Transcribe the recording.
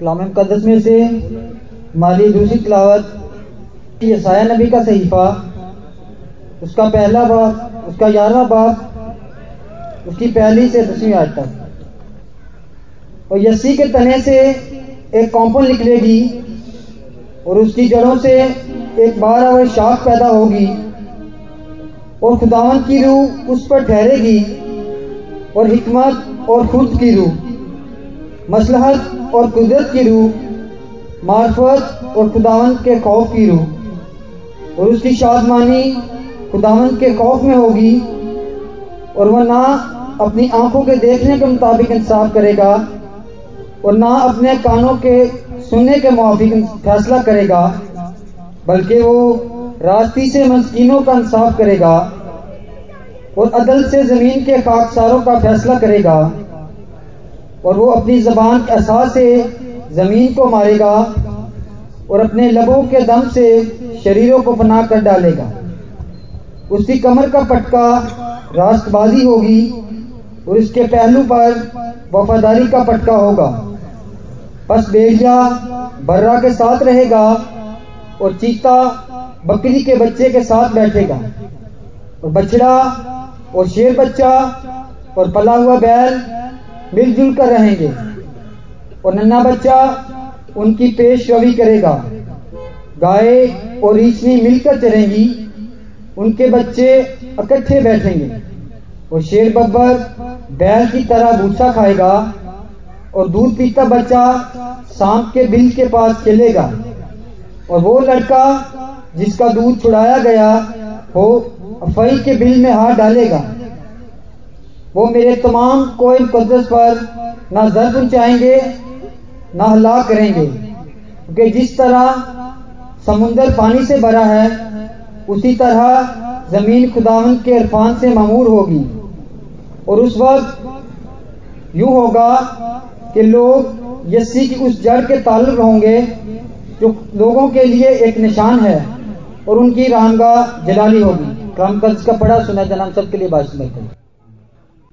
कलाम मुकदस में से माली दूसरी तलावत यसाया नबी का सहीफा, उसका पहला बाप, उसका ग्यारहवा बाप, उसकी पहली से दसवीं आज तक। और यस्सी के तने से एक कॉम्पन निकलेगी और उसकी जड़ों से एक बार और शाख पैदा होगी और खुदावन की रूह उस पर ठहरेगी और हिकमत और खुद की रूह। मसलहत और कुदरत की रूह मार्फत और खुदावन के खौफ की रूह और उसकी शादमानी खुदावन के खौफ में होगी और वह ना अपनी आँखों के देखने के मुताबिक इंसाफ करेगा और ना अपने कानों के सुनने के मुआफिक फैसला करेगा, बल्कि वो रास्ती से मस्किनों का इंसाफ करेगा और अदल से ज़मीन के खाकसारों का फैसला करेगा। और वो अपनी जबान के असास से ज़मीन को मारेगा और अपने लबों के दम से शरीरों को फना कर डालेगा। उसकी कमर का पटका रास्तबाजी होगी और इसके पहलू पर वफादारी का पटका होगा। बस बेड़िया बर्रा के साथ रहेगा और चीता बकरी के बच्चे के साथ बैठेगा। और बछड़ा और शेर बच्चा और पला हुआ बैल मिलजुल कर रहेंगे। और नन्ना बच्चा उनकी पेश रवि करेगा। गाय और रीछनी मिलकर चलेंगी उनके बच्चे इकट्ठे बैठेंगे। और शेर बब्बर बैल की तरह भूसा खाएगा और दूध पीता बच्चा सांप के बिल के पास चलेगा। और वो लड़का जिसका दूध छुड़ाया गया हो, अफई के बिल में हाथ डालेगा। वो मेरे तमाम कोई मुकदस पर ना जर पहुंचाएँगे, ना हला करेंगे। क्योंकि जिस तरह समुंदर पानी से भरा है, उसी तरह ज़मीन खुदावन के अरफान से मामूर होगी। और उस वक्त यूँ होगा कि लोग यस्सी की उस जड़ के ताल्लुक होंगे, जो लोगों के लिए एक निशान है, और उनकी रामगा जलाली होगी। काम का पढ़ा, सुना जनाब सबके लिए बात सुनते